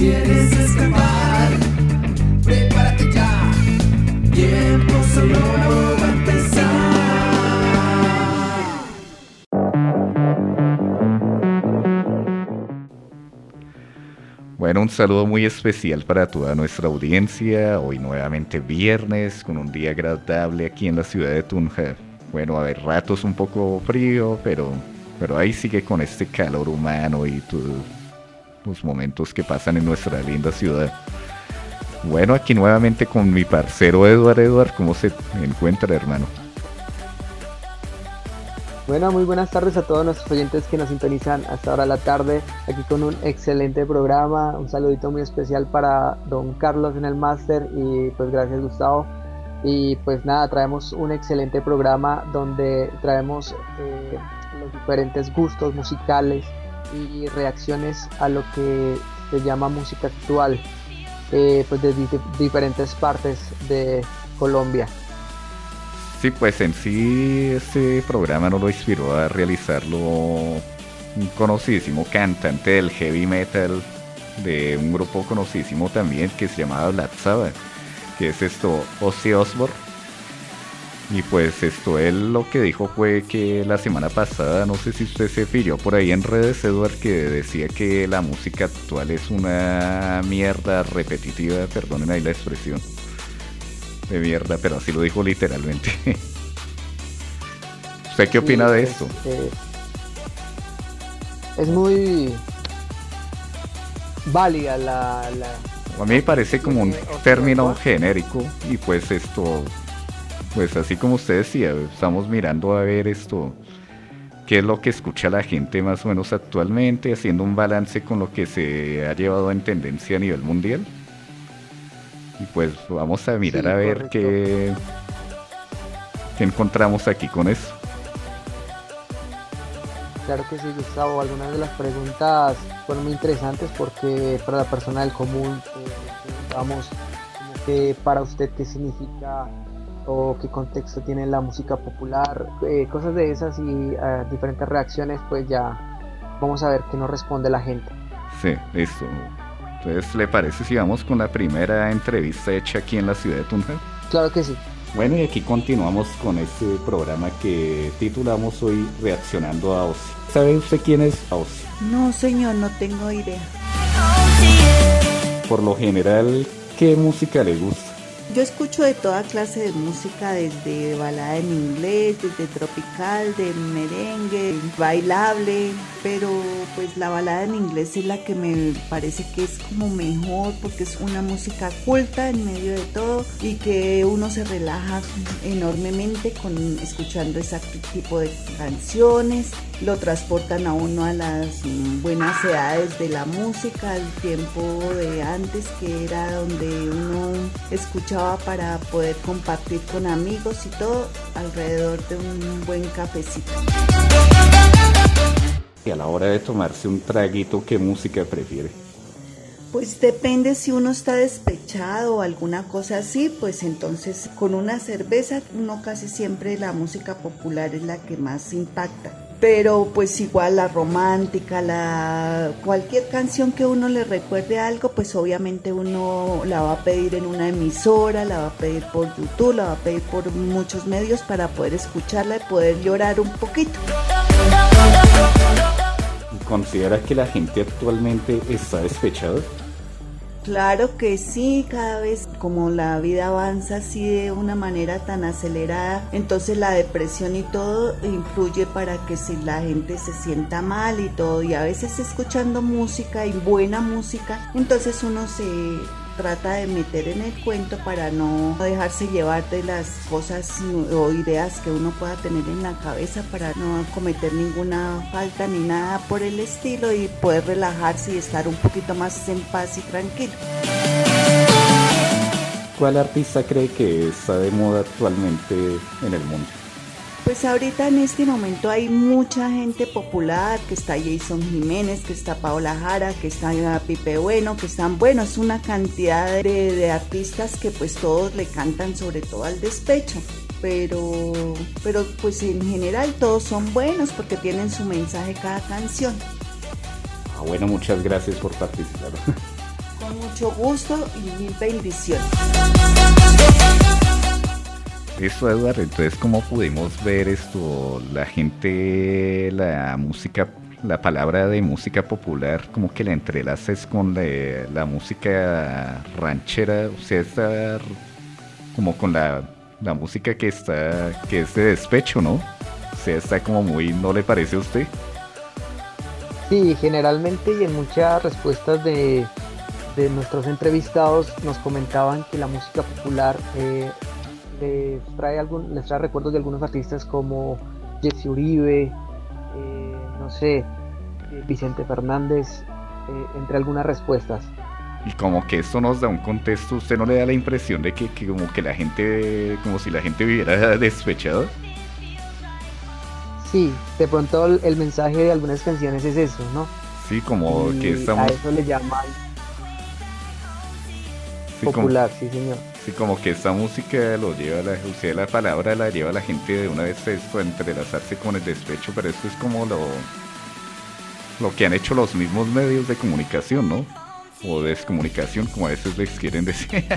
quieres escapar, prepárate ya. Tiempo sonoro va a empezar. Bueno, un saludo muy especial para toda nuestra audiencia. Hoy nuevamente viernes con un día agradable aquí en la ciudad de Tunja. Bueno, a ver, ratos un poco frío, pero, pero ahí sigue con este calor humano y todos los momentos que pasan en nuestra linda ciudad. Bueno, aquí nuevamente con mi parcero Eduard Eduard, ¿cómo se encuentra, hermano? Bueno, muy buenas tardes a todos nuestros oyentes que nos sintonizan hasta ahora la tarde, aquí con un excelente programa. Un saludito muy especial para don Carlos en el máster y pues gracias Gustavo. Y pues nada, traemos un excelente programa donde traemos eh, los diferentes gustos musicales y reacciones a lo que se llama música actual, eh, pues de di- diferentes partes de Colombia. Sí, pues en sí este programa nos lo inspiró a realizarlo un conocidísimo cantante del heavy metal de un grupo conocidísimo también que se llamaba Black Sabbath, que es esto Ozzy Osbourne. Y pues esto él lo que dijo fue que la semana pasada, no sé si usted se pilló por ahí en redes, Edward, que decía que la música actual es una mierda repetitiva, perdonen ahí la expresión de mierda, pero así lo dijo literalmente. ¿Usted qué opina Sí, de pues, esto? es muy válida la, la- A mí me parece como un término genérico y pues esto, pues así como usted decía, estamos mirando a ver esto, qué es lo que escucha la gente más o menos actualmente, haciendo un balance con lo que se ha llevado en tendencia a nivel mundial. Y pues vamos a mirar Sí, a ver correcto. qué, qué encontramos aquí con eso. Claro que sí, Gustavo. Algunas de las preguntas fueron muy interesantes porque para la persona del común eh, como que para usted qué significa o qué contexto tiene la música popular, eh, cosas de esas y eh, diferentes reacciones, pues ya vamos a ver qué nos responde la gente. Sí, listo. Entonces, ¿le parece si vamos con la primera entrevista hecha aquí en la ciudad de Tunja? Claro que sí. Bueno, y aquí continuamos con este programa que titulamos hoy Reaccionando a Ozzy. ¿Sabe usted quién es Ozzy? No, señor, no tengo idea. Por lo general, ¿qué música le gusta? Yo escucho de toda clase de música, desde balada en inglés, desde tropical, de merengue, bailable, pero pues la balada en inglés es la que me parece que es como mejor porque es una música culta en medio de todo y que uno se relaja enormemente con escuchando ese tipo de canciones, lo transportan a uno a las buenas edades de la música, al tiempo de antes que era donde uno escuchaba para poder compartir con amigos y todo alrededor de un buen cafecito. Y a la hora de tomarse un traguito, ¿qué música prefiere? Pues depende si uno está despechado o alguna cosa así, pues entonces con una cerveza uno casi siempre la música popular es la que más impacta. Pero pues igual la romántica, la cualquier canción que uno le recuerde algo, pues obviamente uno la va a pedir en una emisora, la va a pedir por YouTube, la va a pedir por muchos medios para poder escucharla y poder llorar un poquito. ¿Considera que la gente actualmente está despechada? Claro que sí, cada vez como la vida avanza así de una manera tan acelerada, entonces la depresión y todo influye para que si la gente se sienta mal y todo, y a veces escuchando música y buena música, entonces uno se trata de meter en el cuento para no dejarse llevar de las cosas o ideas que uno pueda tener en la cabeza para no cometer ninguna falta ni nada por el estilo y poder relajarse y estar un poquito más en paz y tranquilo. ¿Cuál artista cree que está de moda actualmente en el mundo? Pues ahorita en este momento hay mucha gente popular, que está Jason Jiménez, que está Paola Jara, que está Pipe Bueno, que están, bueno, es una cantidad de, de artistas que pues todos le cantan sobre todo al despecho. Pero, pero pues en general todos son buenos porque tienen su mensaje cada canción. Ah, bueno, muchas gracias por participar. Con mucho gusto y mil bendiciones. Eso, Eduardo, entonces, ¿cómo pudimos ver esto? La gente, la música, la palabra de música popular, como que la entrelaces con la, la música ranchera, o sea, está como con la, la música que está, que es de despecho, ¿no? O sea, está como muy, ¿no le parece a usted? Sí, generalmente y en muchas respuestas de, de nuestros entrevistados nos comentaban que la música popular eh, les, trae algún, les trae recuerdos de algunos artistas como Jesse Uribe, eh, no sé, eh, Vicente Fernández, eh, entre algunas respuestas. Y como que esto nos da un contexto, ¿usted no le da la impresión de que, que como que la gente, como si la gente viviera despechada? Sí, de pronto el, el mensaje de algunas canciones es eso, ¿no? Sí, como Y que a estamos... eso le llaman sí, como- popular, sí señor. Sí, como que esta música lo lleva, la, usted la palabra la lleva la gente de una vez esto entrelazarse con el despecho, pero esto es como lo, lo que han hecho los mismos medios de comunicación, ¿no? O descomunicación, como a veces les quieren decir.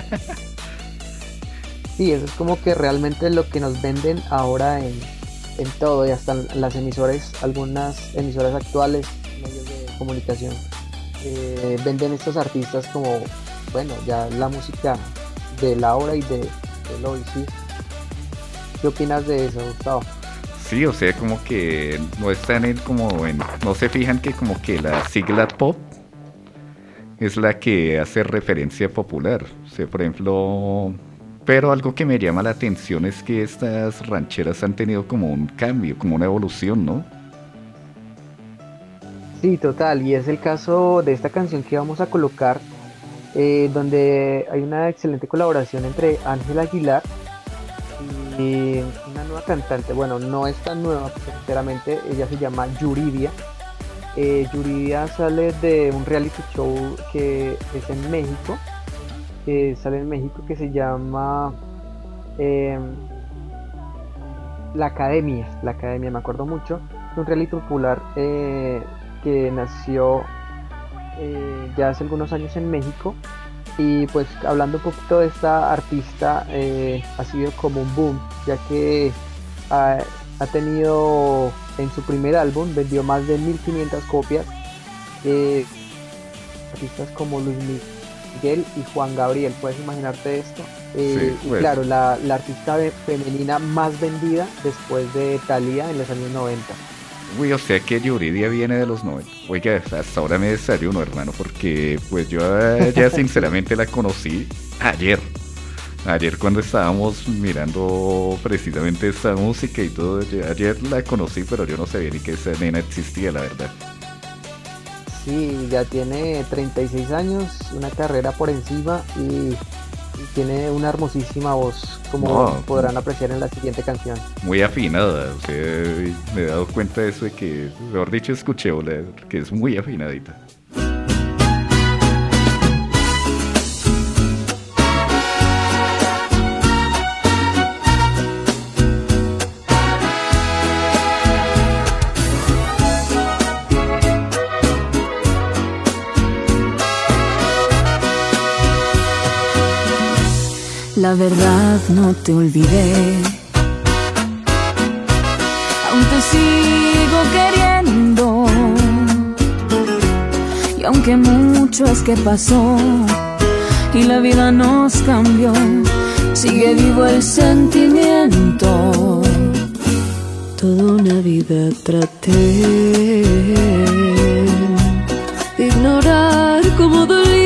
Sí, eso es como que realmente lo que nos venden ahora en, en todo y hasta las emisoras, algunas emisoras actuales, medios de comunicación, eh, venden estos artistas como, bueno, ya la música de la hora y de, del hoy, ¿sí? ¿Qué opinas de eso, Gustavo? Sí, o sea, como que no están en como en, no se fijan que como que la sigla pop es la que hace referencia popular. O sea, por ejemplo, pero algo que me llama la atención es que estas rancheras han tenido como un cambio, como una evolución, ¿no? Sí, total, y es el caso de esta canción que vamos a colocar, eh, donde hay una excelente colaboración entre Ángela Aguilar y una nueva cantante, bueno, no es tan nueva, sinceramente, ella se llama Yuridia. Eh, Yuridia sale de un reality show que es en México, que sale en México que se llama eh, La Academia, La Academia, me acuerdo mucho, es un reality popular eh, que nació eh, ya hace algunos años en México. Y pues hablando un poquito de esta artista eh, ha sido como un boom ya que ha, ha tenido en su primer álbum vendió más de 1500 copias eh, artistas como Luis Miguel y Juan Gabriel. Puedes imaginarte esto Eh, Sí, y pues. claro la, la artista femenina más vendida después de Thalía en los años 90 Uy, o sea que Yuridia viene de los 90. Oiga, hasta ahora me desayuno, hermano, porque pues yo a ella sinceramente la conocí ayer. Ayer cuando estábamos mirando precisamente esta música y todo, ayer la conocí, pero yo no sabía ni que esa nena existía, la verdad. Sí, ya tiene 36 años, una carrera por encima y, y tiene una hermosísima voz, como No. podrán apreciar en la siguiente canción. Muy afinada, me he dado cuenta de eso de que, mejor dicho, escuché que es muy afinadita. La verdad no te olvidé. Aún te sigo queriendo. Y aunque mucho es que pasó y la vida nos cambió, sigue vivo el sentimiento. Toda una vida traté de ignorar cómo dolías,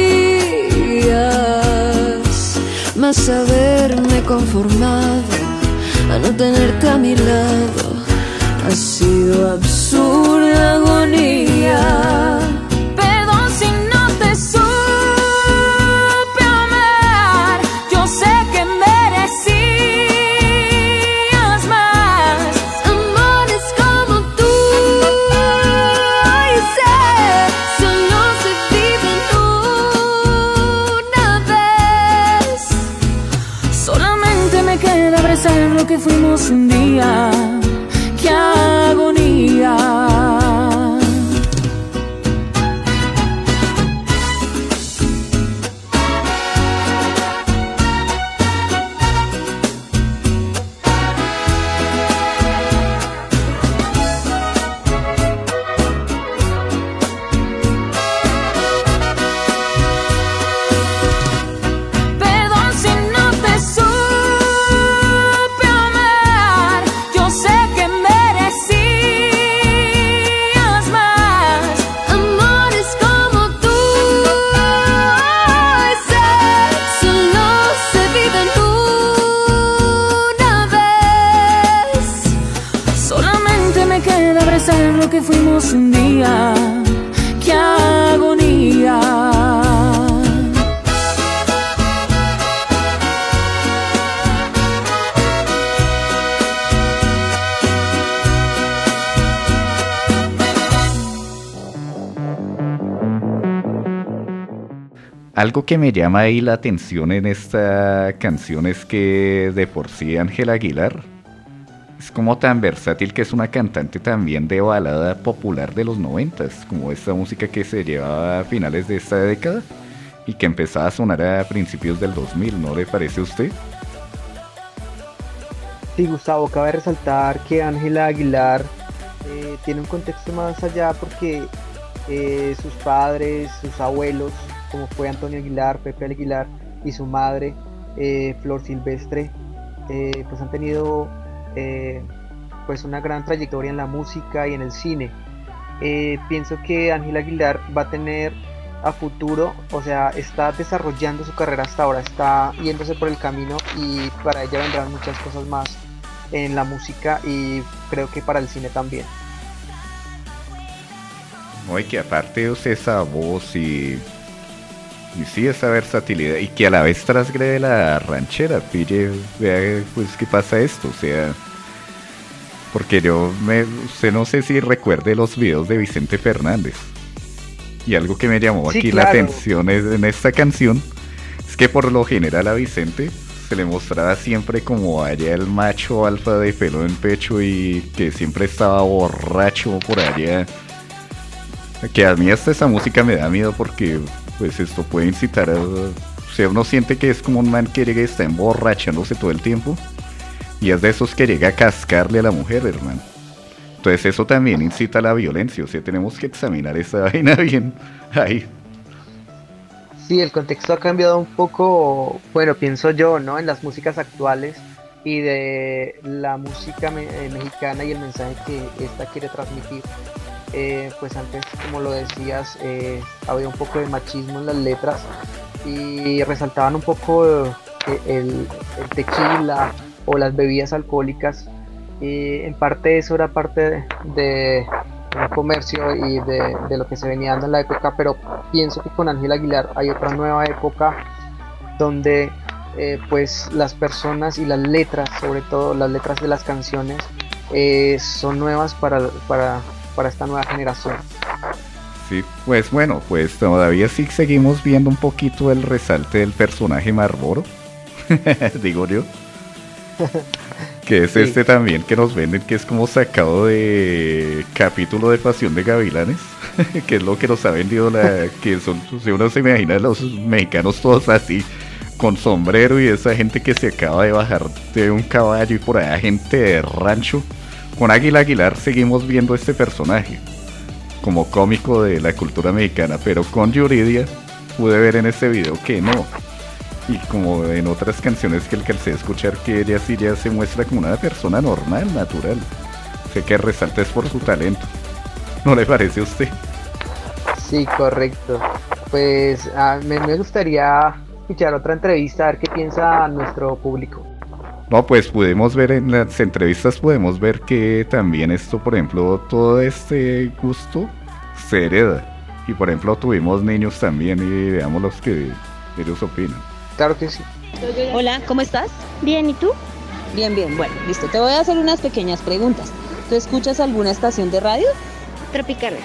más haberme conformado a no tenerte a mi lado ha sido absurda agonía. Abrazar lo que fuimos un día. ¡Qué agonía! Algo que me llama ahí la atención en esta canción es que de por sí Ángela Aguilar es como tan versátil que es una cantante también de balada popular de los noventas, como esta música que se llevaba a finales de esta década y que empezaba a sonar a principios del 2000, ¿no le parece a usted? Sí, Gustavo, cabe resaltar que Ángela Aguilar eh, tiene un contexto más allá porque eh, sus padres, sus abuelos, como fue Antonio Aguilar, Pepe Aguilar y su madre, eh, Flor Silvestre, eh, pues han tenido eh, pues una gran trayectoria en la música y en el cine. pienso que Ángela Aguilar va a tener a futuro, o sea, está desarrollando su carrera hasta ahora, está yéndose por el camino y para ella vendrán muchas cosas más en la música y creo que para el cine también. Y que aparte esa voz y y sí, esa versatilidad. Y que a la vez transgrede la ranchera. Pille, vea, pues, ¿qué pasa esto? O sea. Porque yo me. Usted no sé si recuerde los videos de Vicente Fernández. Y algo que me llamó aquí la atención es, en esta canción. Es que por lo general a Vicente se le mostraba siempre como allá el macho alfa de pelo en pecho y que siempre estaba borracho por allá. Que a mí hasta esa música me da miedo porque pues esto puede incitar a... O sea, uno siente que es como un man que llega está emborrachándose todo el tiempo. Y es de esos que llega a cascarle a la mujer, hermano. Entonces eso también incita a la violencia. O sea, tenemos que examinar esa vaina bien ahí. Sí, el contexto ha cambiado un poco, bueno, pienso yo, ¿no? En las músicas actuales y de la música eh, mexicana y el mensaje que esta quiere transmitir. Eh, pues antes, como lo decías, eh, había un poco de machismo en las letras y resaltaban un poco eh, el, tequila o las bebidas alcohólicas. Y en parte eso era parte de, comercio y de, lo que se venía dando en la época, pero pienso que con Ángel Aguilar hay otra nueva época donde pues las personas y las letras, sobre todo las letras de las canciones, son nuevas para para esta nueva generación. Sí, pues bueno, pues todavía sí seguimos viendo un poquito el resalte del personaje Marlboro, digo yo. que es este también que nos venden, que es como sacado de capítulo de Pasión de Gavilanes, que es lo que nos ha vendido la. que son, si uno se imagina los mexicanos todos así, con sombrero y esa gente que se acaba de bajar de un caballo y por allá gente de rancho con Águila Aguilar seguimos viendo este personaje como cómico de la cultura mexicana, pero con Yuridia pude ver en este video que no. Y como en otras canciones que alcancé a escuchar que ella sí ya se muestra como una persona normal, natural. Sé que resalta es por su talento. ¿No le parece a usted? Sí, correcto. Pues a mí me gustaría escuchar otra entrevista, a ver qué piensa nuestro público. No, pues pudimos ver en las entrevistas, podemos ver que también esto, por ejemplo, todo este gusto se hereda. Y por ejemplo, tuvimos niños también y veamos los que ellos opinan. Claro que sí. Hola, ¿cómo estás? Bien, ¿y tú? Bien, bien. Bueno, listo. Te voy a hacer unas pequeñas preguntas. ¿Tú escuchas alguna estación de radio? Tropicana.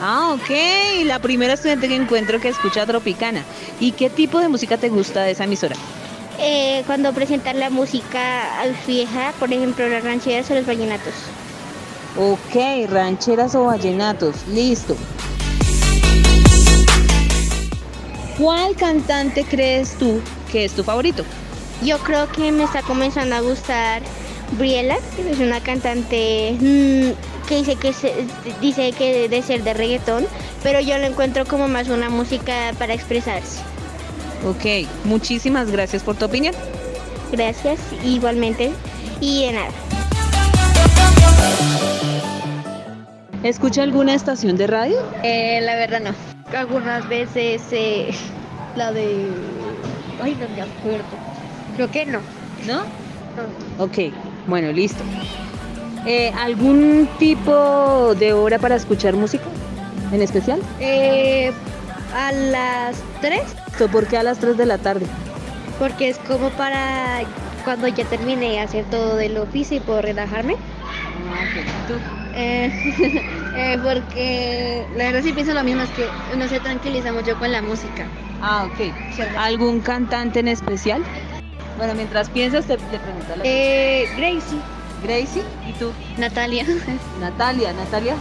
Ah, ok. La primera estudiante que encuentro que escucha Tropicana. ¿Y qué tipo de música te gusta de esa emisora? Eh, cuando presentan la música vieja, por ejemplo, las rancheras o los vallenatos. Ok, rancheras o vallenatos, listo. ¿Cuál cantante crees tú que es tu favorito? Yo creo que me está comenzando a gustar Briela, que es una cantante mm, que dice que dice que debe ser de reggaetón, pero yo lo encuentro como más una música para expresarse. Ok, muchísimas gracias por tu opinión. Gracias, igualmente. Y de nada. ¿Escucha alguna estación de radio? Eh, la verdad no. Algunas veces eh, la de... Ay, no me acuerdo. Creo que no. ¿No? No. Ok, bueno, listo. Eh, ¿Algún tipo de hora para escuchar música en especial? Eh, a las 3, ¿O ¿Por qué a las 3 de la tarde? porque es como para cuando ya termine hacer todo del oficio y puedo relajarme. Eh, eh, porque la verdad sí pienso lo mismo, es que uno se tranquiliza mucho con la música. Ah, ok. ¿Algún cantante en especial? Bueno, mientras piensas, te, le pregunto a la Eh, Gracie, Gracie y tú, Natalia. Natalia. Natalia.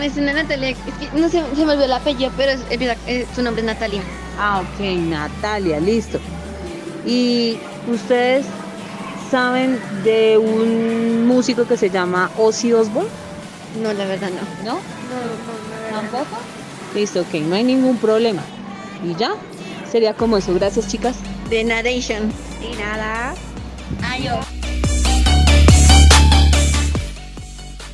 Es una Natalia, es que no sé, se me olvidó el apellido, pero es- eh, su nombre es Natalia. Ah, ok, Natalia, listo. ¿Y ustedes saben de un músico que se llama Ozzy Osbourne? No, la verdad no. ¿No? ¿Tampoco? Listo, ok, no hay ningún problema. ¿Y ya? Sería como eso. Gracias, chicas. De Narration. Y nada. Adiós.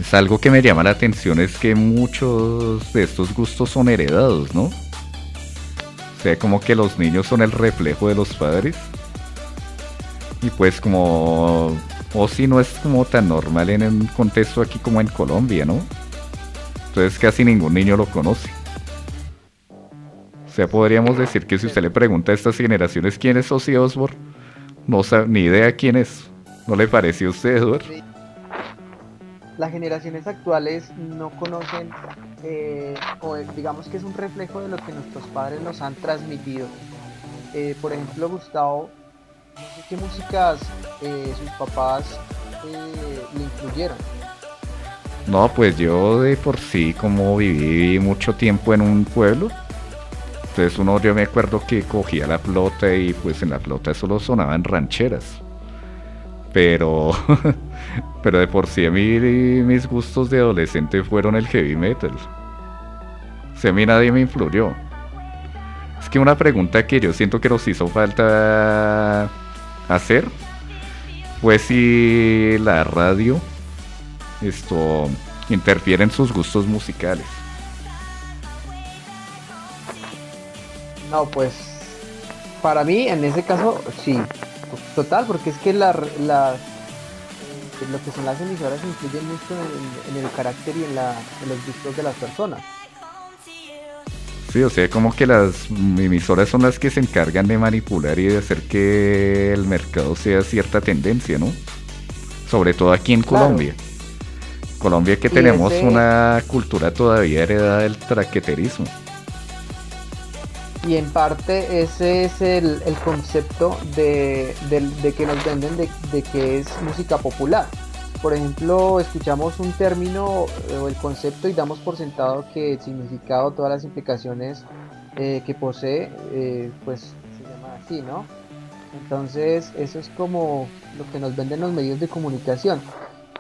Es algo que me llama la atención es que muchos de estos gustos son heredados, ¿no? O sea, como que los niños son el reflejo de los padres. Y pues como Ozzy no es como tan normal en un contexto aquí como en Colombia, ¿no? Entonces casi ningún niño lo conoce. O sea, podríamos decir que si usted le pregunta a estas generaciones quién es Ozzy Osbourne, no sabe ni idea quién es. ¿No le pareció a usted, Edward? Las generaciones actuales no conocen, eh, o digamos que es un reflejo de lo que nuestros padres nos han transmitido. Eh, por ejemplo, Gustavo, no qué músicas eh, sus papás le influyeron. No, pues yo de por sí, como viví mucho tiempo en un pueblo, entonces uno yo me acuerdo que cogía la flota y pues en la flota solo sonaban rancheras. Pero, pero de por sí a mí mis gustos de adolescente fueron el heavy metal. Sea, a mí nadie me influyó. Es que una pregunta que yo siento que nos hizo falta hacer fue si la radio esto interfiere en sus gustos musicales. No, pues para mí en ese caso sí, total, porque es que la, lo que son las emisoras influyen mucho en, en el carácter y en, la, en los gustos de las personas. Sí, o sea, como que las emisoras son las que se encargan de manipular y de hacer que el mercado sea cierta tendencia, ¿no? Sobre todo aquí en Claro. Colombia. Colombia que Y tenemos ese- una cultura todavía heredada del traqueterismo. Y en parte ese es el, el concepto de, del- de que nos venden de, de que es música popular. Por ejemplo, escuchamos un término eh, o el concepto y damos por sentado que el significado, todas las implicaciones eh, que posee, eh, pues se llama así, ¿no? Entonces, eso es como lo que nos venden los medios de comunicación.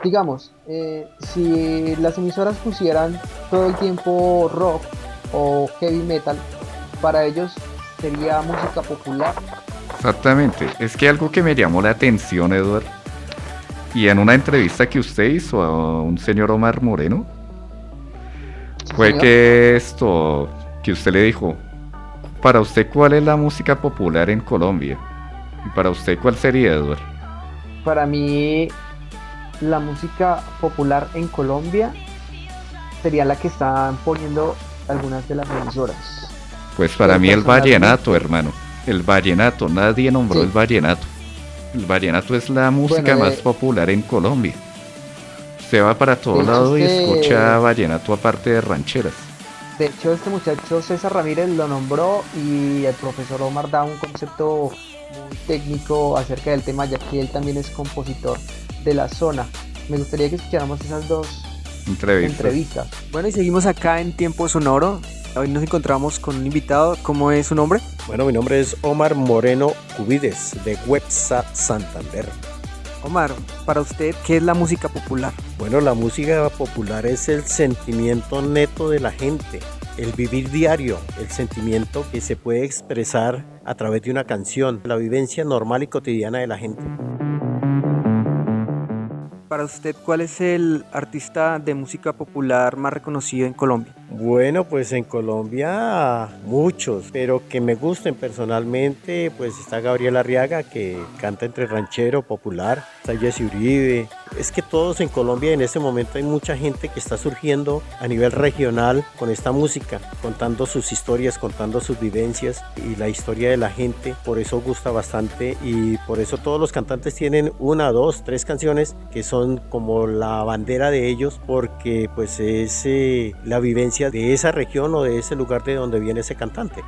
Digamos, si las emisoras pusieran todo el tiempo rock o heavy metal, para ellos sería música popular. Exactamente. Es que algo que me llamó la atención, Edward, y en una entrevista que usted hizo a un señor Omar Moreno, Sí, fue señor. que esto, que usted le dijo, para usted, ¿cuál es la música popular en Colombia? Y para usted, ¿cuál sería, Edward? Para mí, la música popular en Colombia sería la que están poniendo algunas de las emisoras. Pues para mí el vallenato, hermano. El vallenato, nadie nombró Sí. el vallenato. El vallenato es la música Bueno, más eh, popular en Colombia. Se va para todo hecho, lado y escucha vallenato aparte de rancheras. De hecho, este muchacho César Ramírez lo nombró y el profesor Omar da un concepto muy técnico acerca del tema, ya que él también es compositor de la zona. Me gustaría que escucháramos esas dos Entrevistas. entrevistas. Bueno, y seguimos acá en Tiempo Sonoro. Hoy nos encontramos con un invitado. ¿Cómo es su nombre? Bueno, mi nombre es Omar Moreno Cubides, de Websat Santander. Omar, para usted, ¿qué es la música popular? Bueno, la música popular es el sentimiento neto de la gente, el vivir diario, el sentimiento que se puede expresar a través de una canción, la vivencia normal y cotidiana de la gente. Para usted, ¿cuál es el artista de música popular más reconocido en Colombia? Bueno, pues en Colombia muchos, pero que me gusten personalmente, pues está Gabriel Arriaga que canta entre ranchero, popular, está Jesse Uribe. Es que todos en Colombia en este momento hay mucha gente que está surgiendo a nivel regional con esta música, contando sus historias, contando sus vivencias y la historia de la gente. Por eso gusta bastante y por eso todos los cantantes tienen una, dos, tres canciones que son como la bandera de ellos porque pues es eh, la vivencia de esa región o de ese lugar de donde viene ese cantante.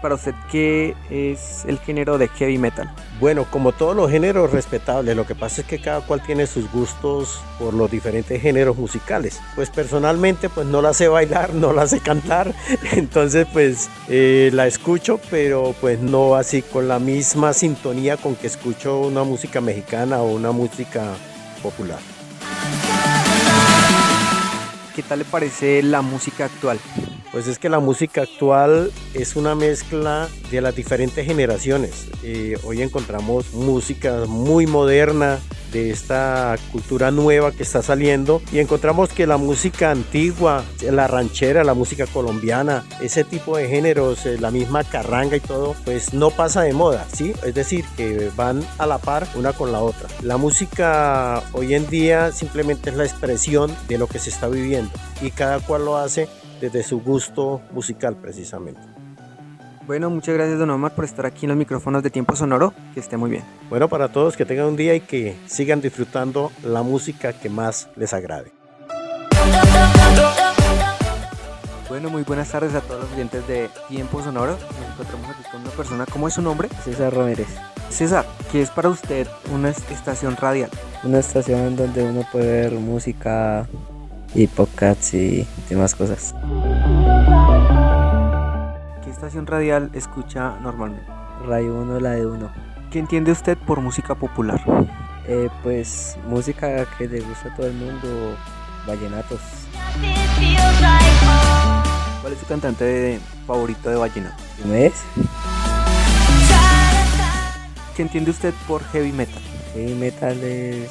Para usted, ¿qué es el género de heavy metal? Bueno, como todos los géneros respetables, lo que pasa es que cada cual tiene sus gustos por los diferentes géneros musicales. Pues personalmente pues no la sé bailar, no la sé cantar, entonces pues eh, la escucho, pero pues no así con la misma sintonía con que escucho una música mexicana o una música popular. ¿Qué tal le parece la música actual? Pues es que la música actual es una mezcla de las diferentes generaciones. Eh, hoy encontramos música muy moderna de esta cultura nueva que está saliendo y encontramos que la música antigua, la ranchera, la música colombiana, ese tipo de géneros, eh, la misma carranga y todo, pues no pasa de moda, ¿sí? Es decir, que van a la par una con la otra. La música hoy en día simplemente es la expresión de lo que se está viviendo y cada cual lo hace desde su gusto musical precisamente. Bueno, muchas gracias don Omar por estar aquí en los micrófonos de Tiempo Sonoro. Que esté muy bien. Bueno, para todos que tengan un día y que sigan disfrutando la música que más les agrade. Bueno, muy buenas tardes a todos los oyentes de Tiempo Sonoro. Nos encontramos aquí con una persona. ¿Cómo es su nombre? César Ramírez. César, ¿qué es para usted una estación radial? Una estación donde uno puede ver música y podcasts y demás cosas. ¿Qué estación radial escucha normalmente? Radio 1, la de 1. ¿Qué entiende usted por música popular? Eh, pues música que le gusta a todo el mundo, vallenatos. ¿Cuál es su cantante de- favorito de vallenato? ¿Ves? ¿Qué entiende usted por heavy metal? Heavy metal es...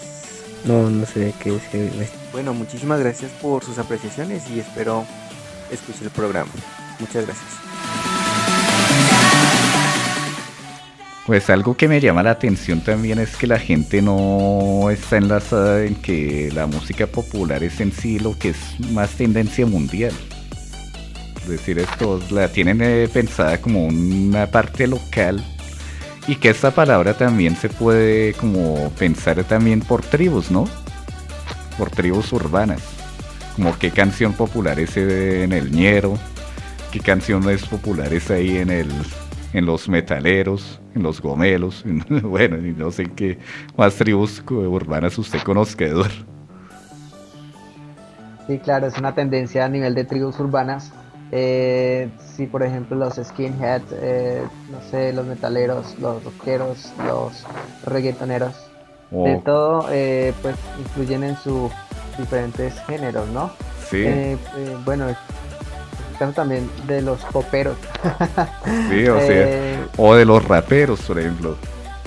No, no sé qué es heavy metal. Bueno, muchísimas gracias por sus apreciaciones y espero escuchar el programa. Muchas gracias. Pues algo que me llama la atención también es que la gente no está enlazada en que la música popular es en sí lo que es más tendencia mundial. Es decir, estos la tienen eh, pensada como una parte local y que esta palabra también se puede como pensar también por tribus, ¿no? Por tribus urbanas. Como qué canción popular es en el ñero, qué canciones populares hay en el en los metaleros, en los gomelos, en- bueno, y no sé qué más tribus urbanas usted conozca, Eduardo. Sí, claro, es una tendencia a nivel de tribus urbanas. Eh, sí, por ejemplo, los skinheads, eh, no sé, los metaleros, los rockeros, los reggaetoneros, de todo, eh, pues influyen en sus diferentes géneros, ¿no? Sí. Eh, eh, bueno, caso también de los poperos. Sí, o sea, Eh, o de los raperos, por ejemplo.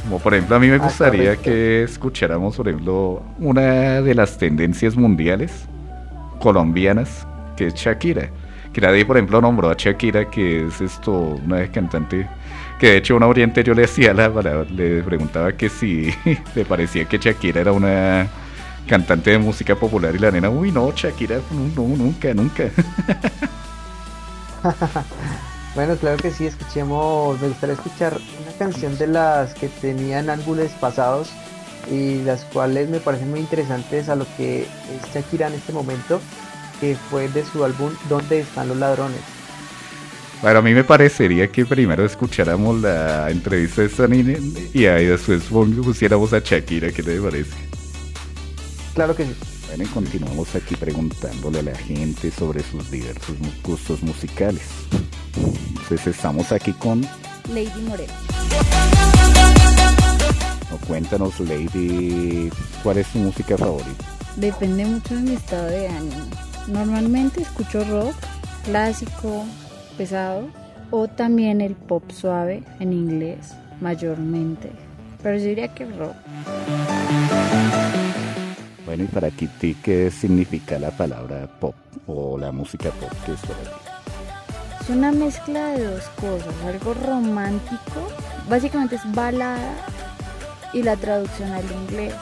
Como por ejemplo, a mí me Ah, gustaría que escucháramos, por ejemplo, una de las tendencias mundiales colombianas, que es Shakira. Que nadie, por ejemplo, nombró a Shakira, que es esto, una cantante que de hecho una oriente yo le hacía la palabra- le preguntaba que si le parecía que Shakira era una cantante de música popular y la nena, uy no, Shakira, no, no, nunca, nunca. Bueno, claro que sí, escuchemos, me gustaría escuchar una canción de las que tenían ángulos pasados y las cuales me parecen muy interesantes a lo que es Shakira en este momento, que fue de su álbum ¿Dónde están los ladrones? Bueno, a mí me parecería que primero escucháramos la entrevista de Sanine y ahí después pusiéramos a Shakira, ¿qué te parece? Claro que sí. Bueno, y continuamos aquí preguntándole a la gente sobre sus diversos gustos musicales. Entonces estamos aquí con, Lady Moreno. o cuéntanos Lady, ¿cuál es tu música favorita? Depende mucho de mi estado de ánimo. Normalmente escucho rock clásico, pesado, o también el pop suave en inglés, mayormente. Pero yo diría que rock. Bueno, y para Kitty, ¿qué significa la palabra pop o la música pop que es para ti? Es una mezcla de dos cosas, algo romántico, básicamente es balada y la traducción al inglés.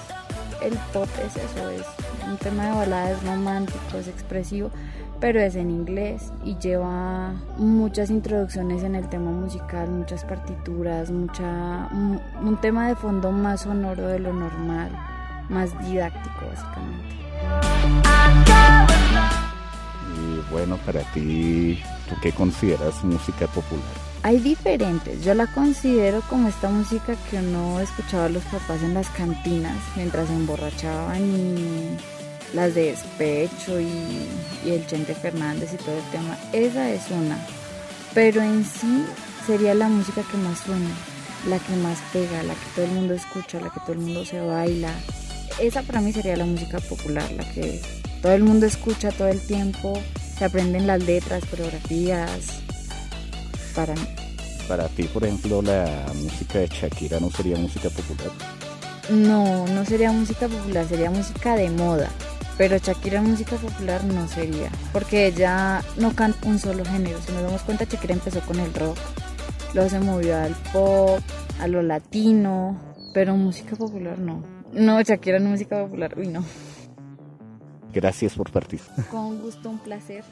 El pop es eso, es un tema de balada, es romántico, es expresivo, pero es en inglés y lleva muchas introducciones en el tema musical, muchas partituras, mucha un, un tema de fondo más sonoro de lo normal, más didáctico básicamente. Y bueno, para ti, ¿tú qué consideras música popular? Hay diferentes, yo la considero como esta música que uno escuchaba a los papás en las cantinas mientras se emborrachaban y las de despecho y, y el Chente Fernández y todo el tema. Esa es una, pero en sí sería la música que más suena, la que más pega, la que todo el mundo escucha, la que todo el mundo se baila. Esa para mí sería la música popular, la que todo el mundo escucha todo el tiempo, se aprenden las letras, coreografías. Para mí. Para ti, por ejemplo, la música de Shakira no sería música popular. No, no sería música popular, sería música de moda. Pero Shakira música popular no sería, porque ella no canta un solo género. Si nos damos cuenta, Shakira empezó con el rock, luego se movió al pop, a lo latino, pero música popular no. No, Shakira no música popular, uy no. Gracias por participar. Con gusto, un placer.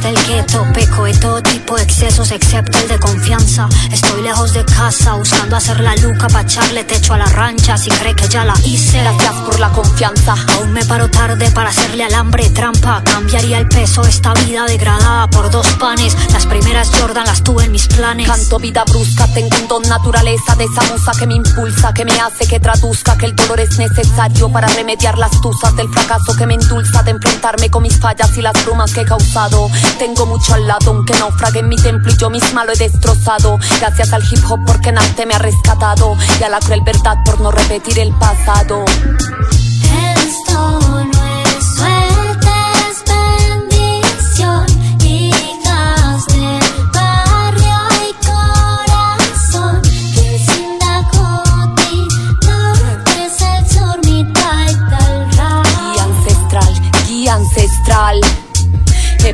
Desde el gueto Peco de todo tipo de excesos excepto el de confianza. Estoy lejos de casa buscando hacer la luca Pa' echarle techo a la rancha. Si cree que ya la hice Gracias por la confianza. Aún me paro tarde para hacerle alambre trampa. Cambiaría el peso esta vida degradada por dos panes. Las primeras Jordan las tuve en mis planes. Canto vida brusca, tengo un don naturaleza de esa musa que me impulsa, que me hace que traduzca que el dolor es necesario para remediar las tusas del fracaso que me endulza de enfrentarme con mis fallas y las brumas que he causado. Tengo mucho al lado, aunque naufrague en mi templo y yo misma lo he destrozado. Gracias al hip hop porque Narte me ha rescatado y a la cruel verdad por no repetir el pasado.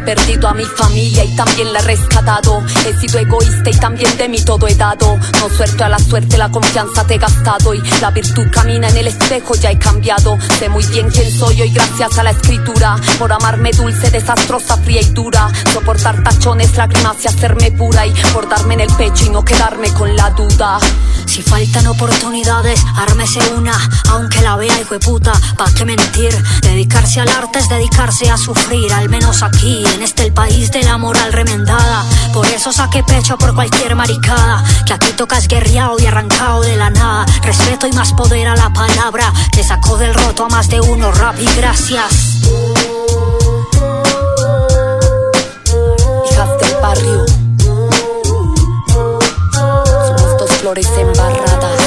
Perdido a mi familia y también la he rescatado. He sido egoísta y también de mí todo he dado. No suelto a la suerte, la confianza te he gastado. Y la virtud camina en el espejo, ya he cambiado. Sé muy bien quién soy hoy gracias a la escritura. Por amarme dulce, desastrosa, fría y dura. Soportar tachones, lágrimas y hacerme pura. Y por darme en el pecho y no quedarme con la duda. Si faltan oportunidades, ármese una, aunque la vea hijo de puta, pa' qué mentir. Dedicarse al arte es dedicarse a sufrir, al menos aquí, en este el país de la moral remendada. Por eso saqué pecho por cualquier maricada, que aquí tocas guerreado y arrancado de la nada. Respeto y más poder a la palabra, que sacó del roto a más de uno, rap y gracias. Hijas del barrio. Flores embarradas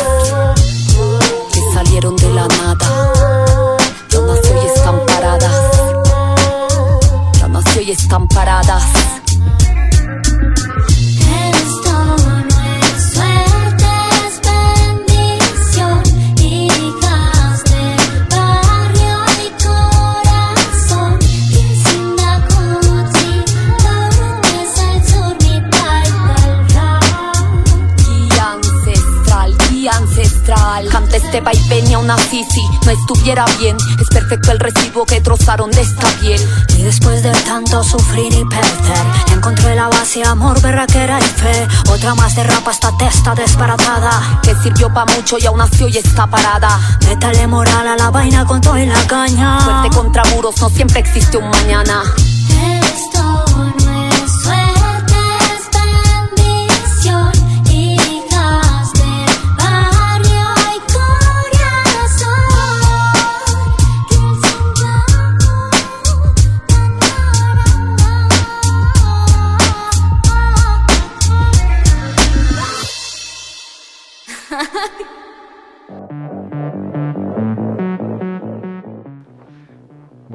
que salieron de la nada. Ya nació y están paradas. Ya nació y están paradas. Este vaivén y aún así si no estuviera bien. Es perfecto el recibo que trozaron de esta piel. Y después de tanto sufrir y perder, encontré la base, amor, berraquera y fe. Otra más de rapa esta testa desbaratada. Que sirvió pa' mucho y aún nació y está parada. Métale moral a la vaina con todo y la caña. Fuerte contra muros, no siempre existe un mañana.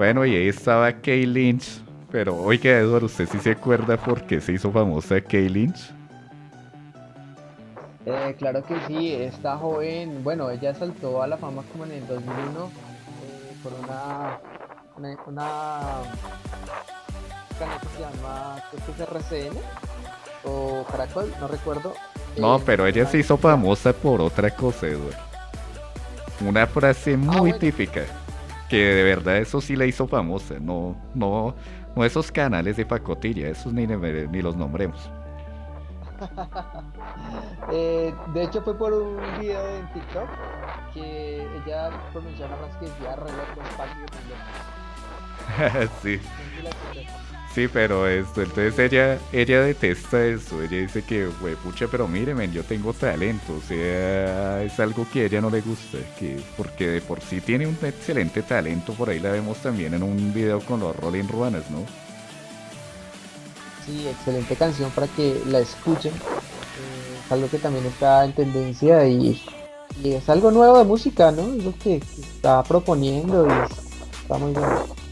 Bueno, y ahí estaba Kay Lynch. Pero oiga, Eduardo, ¿usted sí se acuerda por qué se hizo famosa Kay Lynch? Eh, claro que sí, esta joven, bueno, ella saltó a la fama como en el 2001 eh, por una, una, una canal que se llama, creo que es RCN o Caracol, no recuerdo. No, Eh, pero ella se hizo famosa por otra cosa, Eduardo. Una frase muy bueno. típica. Que de verdad eso sí la hizo famosa. No, no, no esos canales de pacotilla, esos ni, ni los nombremos. Eh, de hecho fue por un video en TikTok que ella pronunció una frase que decía reloj espacio sí. Sí, pero esto, entonces ella, ella detesta eso, ella dice que, güey, pero mírenme, yo tengo talento, o sea, es algo que a ella no le gusta, que, porque de por sí tiene un excelente talento, por ahí la vemos también en un video con los Rolling Ruanas, ¿no? Sí, excelente canción para que la escuchen. Eh, algo que también está en tendencia y, y es algo nuevo de música, ¿no? Es lo que, que está proponiendo y está muy bueno.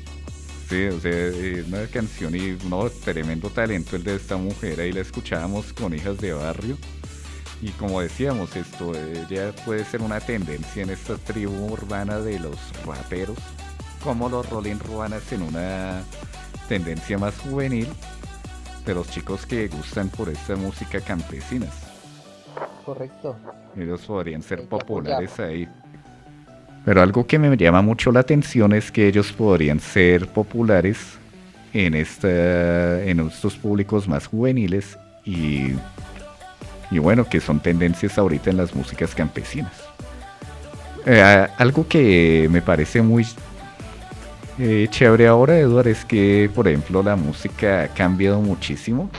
Sí, o sea, es una canción y no, tremendo talento el de esta mujer, ahí la escuchábamos con Hijas de Barrio. Y como decíamos, esto ya puede ser una tendencia en esta tribu urbana de los raperos, como los Rolling Ruanas en una tendencia más juvenil, de los chicos que gustan por esta música campesinas. Correcto. Ellos podrían ser populares ahí. Pero algo que me llama mucho la atención es que ellos podrían ser populares en, esta, en estos públicos más juveniles y, y bueno, que son tendencias ahorita en las músicas campesinas. Eh, algo que me parece muy eh, chévere ahora, Eduard, es que, por ejemplo, la música ha cambiado muchísimo.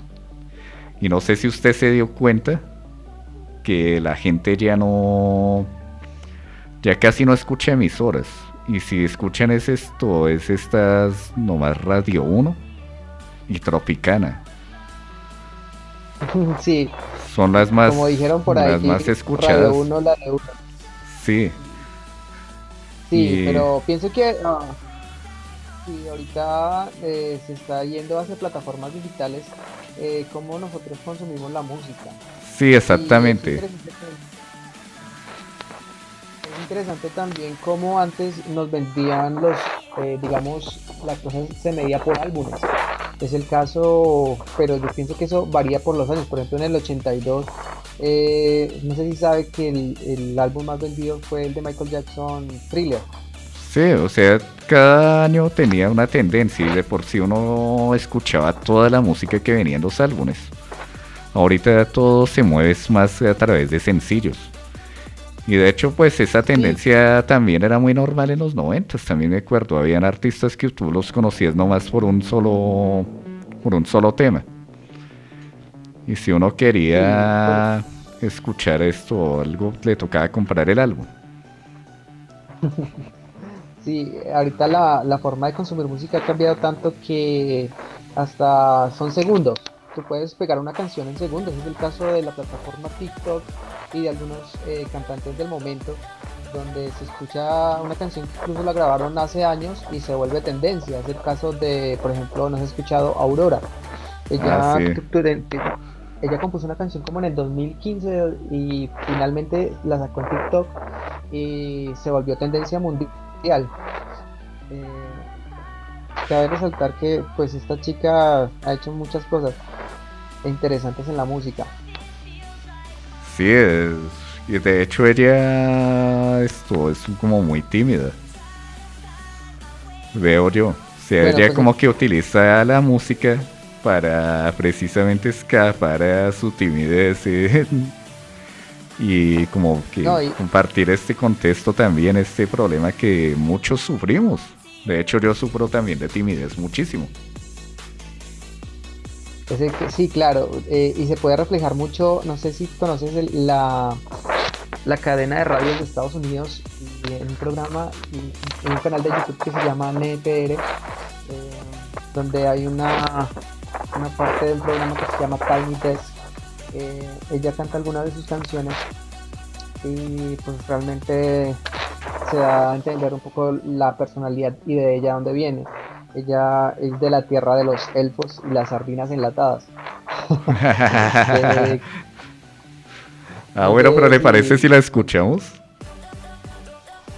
Y no sé si usted se dio cuenta que la gente ya no. Ya casi no escucha emisoras. Y si escuchan es esto, es estas nomás Radio 1 y Tropicana. Sí. Son las más, Como dijeron por las ahí, más escuchadas. Radio 1, la de 1. Sí. Sí, Y- pero pienso que ah, sí, ahorita eh, se está yendo hacia plataformas digitales, eh, como nosotros consumimos la música. Sí, exactamente. Interesante también cómo antes nos vendían los, eh, digamos, la cosa se medía por álbumes. Es el caso, pero yo pienso que eso varía por los años. Por ejemplo, en el 82, eh, no sé si sabe que el, el álbum más vendido fue el de Michael Jackson, Thriller. Sí, o sea, cada año tenía una tendencia y de por sí uno escuchaba toda la música que venía en los álbumes. Ahorita todo se mueve más a través de sencillos. Y de hecho, pues esa tendencia también era muy normal en los 90. También me acuerdo, habían artistas que tú los conocías nomás por un solo, por un solo tema. Y si uno quería escuchar esto o algo, le tocaba comprar el álbum. Sí, ahorita la, la forma de consumir música ha cambiado tanto que hasta son segundos. Tú puedes pegar una canción en segundos. Es el caso de la plataforma TikTok y de algunos eh, cantantes del momento, donde se escucha una canción que incluso la grabaron hace años y se vuelve tendencia. Es el caso de, por ejemplo, no has escuchado Aurora. Ella, Ah, sí. ella compuso una canción como en el 2015 y finalmente la sacó en TikTok y se volvió tendencia mundial. Eh, cabe resaltar que pues esta chica ha hecho muchas cosas interesantes en la música. Sí, es- y de hecho ella esto es como muy tímida. Veo yo. O sea, Bueno, ella pues, como que utiliza la música para precisamente escapar a su timidez y como que No, y- compartir este contexto también, este problema que muchos sufrimos. De hecho, yo sufro también de timidez muchísimo. Sí, claro, eh, y se puede reflejar mucho, no sé si conoces la, la cadena de radios de Estados Unidos y en un programa, en un canal de YouTube que se llama NPR, eh, donde hay una, una parte del programa que se llama Tiny Desk. Eh, ella canta algunas de sus canciones y pues realmente se da a entender un poco la personalidad y de ella dónde viene. Ella es de la tierra de los elfos y las sardinas enlatadas. Eh, Ah, bueno, pero ¿le parece si la escuchamos?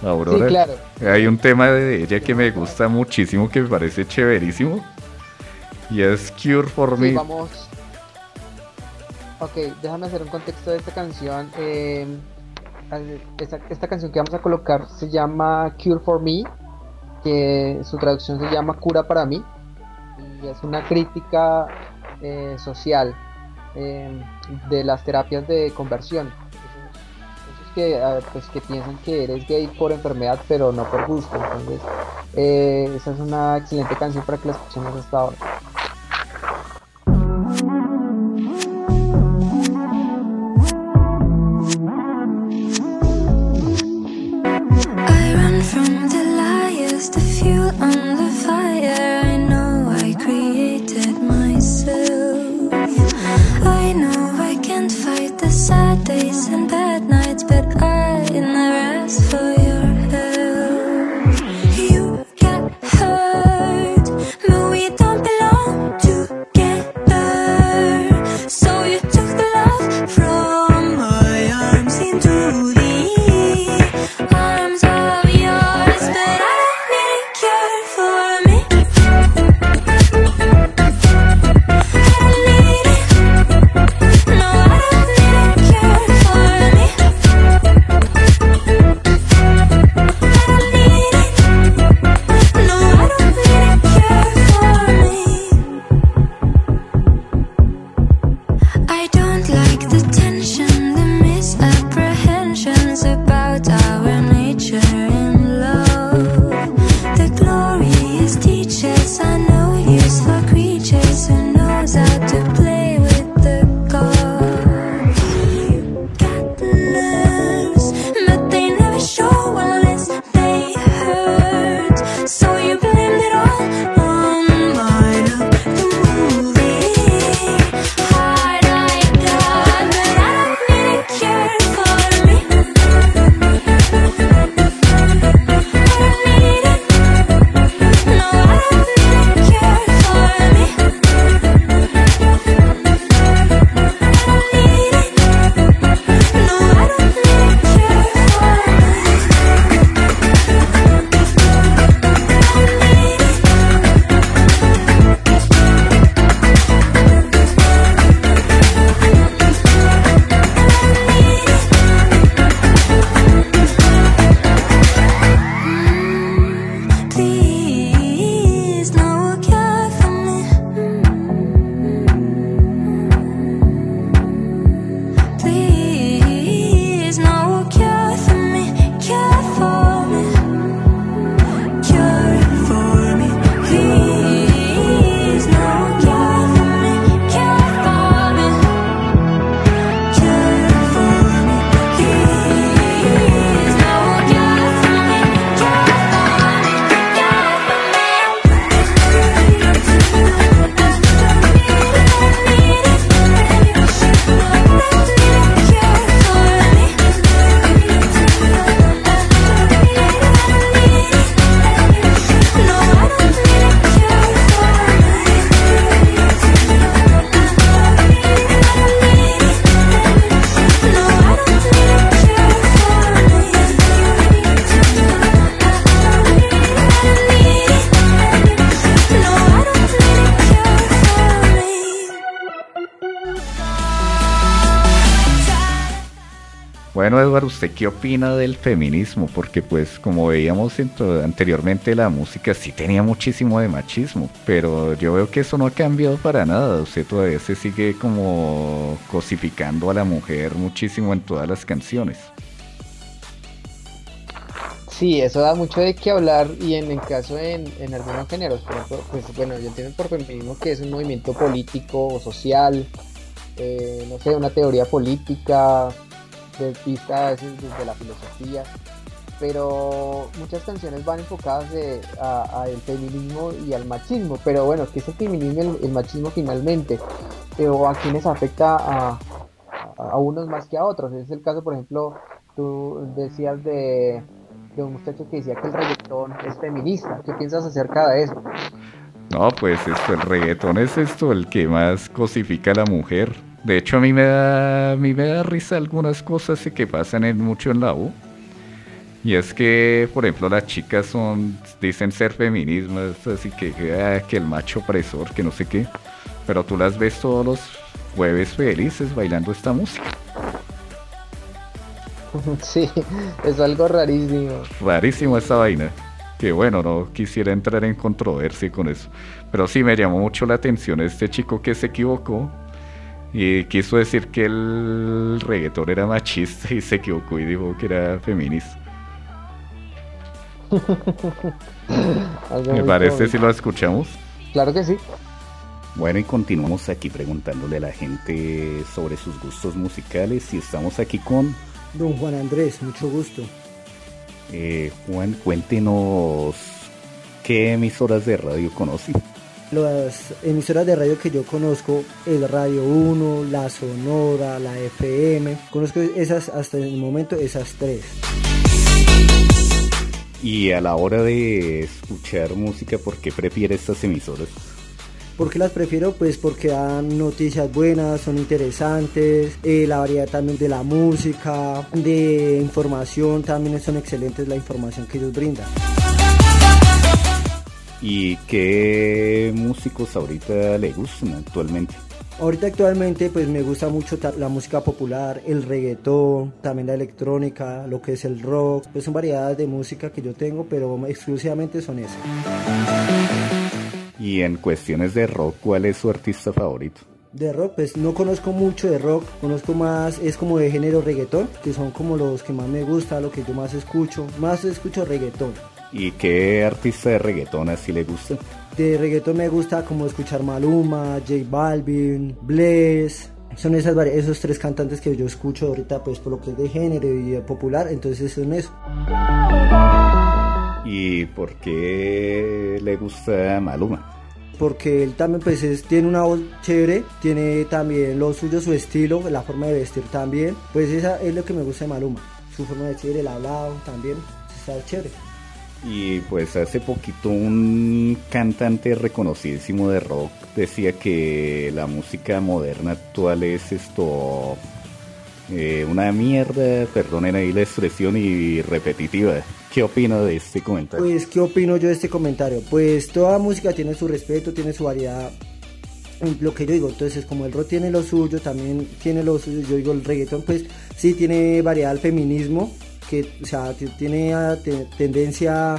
Aurora. Sí, claro. Hay un tema de ella que me gusta muchísimo, que me parece chéverísimo. Y es Cure for Sí, Me. vamos. Ok, déjame hacer un contexto de esta canción. Eh, esta canción que vamos a colocar se llama Cure for Me, que su traducción se llama Cura para mí. Y es una crítica eh, social eh, de las terapias de conversión. Esos, que, pues, que piensan que eres gay por enfermedad, pero no por gusto. Entonces, eh, esa es una excelente canción para que la escuchemos hasta ahora. Qué opina del feminismo? Porque pues como veíamos anteriormente la música sí tenía muchísimo de machismo, pero yo veo que eso no ha cambiado para nada. Usted todavía se sigue como cosificando a la mujer muchísimo en todas las canciones. Sí, eso da mucho de qué hablar y en el caso en, en algunos géneros, por ejemplo, pues bueno, yo entiendo por feminismo que es un movimiento político o social, eh, no sé, una teoría política, de vista a veces desde la filosofía, pero muchas canciones van enfocadas eh, a- al feminismo y al machismo, pero bueno, ¿qué es el feminismo y el, el machismo finalmente? Eh, ¿O a quienes afecta a, a- a unos más que a otros? Es el caso, por ejemplo, tú decías de, de un muchacho que decía que el reggaetón es feminista, ¿qué piensas acerca de eso? No, pues esto, el reggaetón es esto, el que más cosifica a la mujer. De hecho, a mí me da, a mí me da risa algunas cosas que pasan en, mucho en la U. Y es que, por ejemplo, las chicas son, dicen ser feminismas, así que, ah, que el macho opresor, que no sé qué. Pero tú las ves todos los jueves felices bailando esta música. Sí, es algo rarísimo. Rarísimo esta vaina. Que bueno, no quisiera entrar en controversia con eso. Pero sí me llamó mucho la atención este chico que se equivocó y quiso decir que el reggaetón era machista y se equivocó y dijo que era feminista. Me muy parece si lo escuchamos. Claro que sí. Bueno, y continuamos aquí preguntándole a la gente sobre sus gustos musicales y estamos aquí con Don Juan Andrés, mucho gusto. eh, Juan. Cuéntenos qué emisoras de radio conoce. Las emisoras de radio que yo conozco, el Radio 1, la Sonora, la FM, conozco esas hasta el momento, esas tres. Y a la hora de escuchar música, ¿por qué prefiere estas emisoras? ¿Por qué las prefiero? Pues porque dan noticias buenas, son interesantes, eh, la variedad también de la música, de información, también son excelentes la información que ellos brindan. ¿Y qué músicos ahorita le gustan actualmente? Ahorita actualmente pues me gusta mucho la música popular, el reggaetón, también la electrónica, lo que es el rock, pues son variedades de música que yo tengo, pero exclusivamente son esas. Y en cuestiones de rock, ¿cuál es su artista favorito? De rock, pues no conozco mucho de rock, conozco más, es como de género reggaetón, que son como los que más me gusta, lo que yo más escucho, más escucho reggaetón. ¿Y qué artista de reggaetón así le gusta? De reggaetón me gusta como escuchar Maluma, J Balvin, Bless. Son esas, esos tres cantantes que yo escucho ahorita pues por lo que es de género y popular, entonces son eso. ¿Y por qué le gusta Maluma? Porque él también pues es- tiene una voz chévere, tiene también lo suyo, su estilo, la forma de vestir también. Pues esa es lo que me gusta de Maluma, su forma de vestir, el hablado también, está chévere. Y pues hace poquito un cantante reconocidísimo de rock decía que la música moderna actual es esto eh, una mierda, perdonen ahí la expresión y repetitiva. ¿Qué opina de este comentario? Pues, ¿qué opino yo de este comentario? Pues toda música tiene su respeto, tiene su variedad. Lo que yo digo, entonces como el rock tiene lo suyo, también tiene lo suyo, yo digo el reggaetón, pues sí tiene variedad al feminismo, que o sea, tiene ah, te- tendencia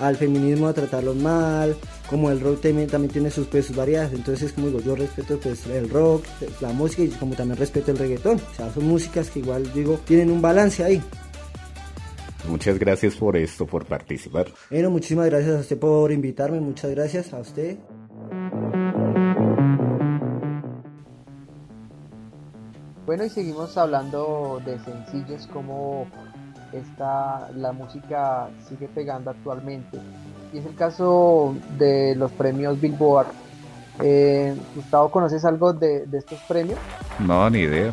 al feminismo a tratarlos mal, como el rock también, también tiene sus, pues, sus variedades, entonces como digo, yo respeto pues el rock, la música y como también respeto el reggaetón, o sea, son músicas que igual digo, tienen un balance ahí. Muchas gracias por esto, por participar. Bueno, muchísimas gracias a usted por invitarme, muchas gracias a usted. Bueno, y seguimos hablando de sencillos, como esta, la música sigue pegando actualmente. Y es el caso de los premios Billboard. Eh, Gustavo, ¿conoces algo de, de estos premios? No, ni idea.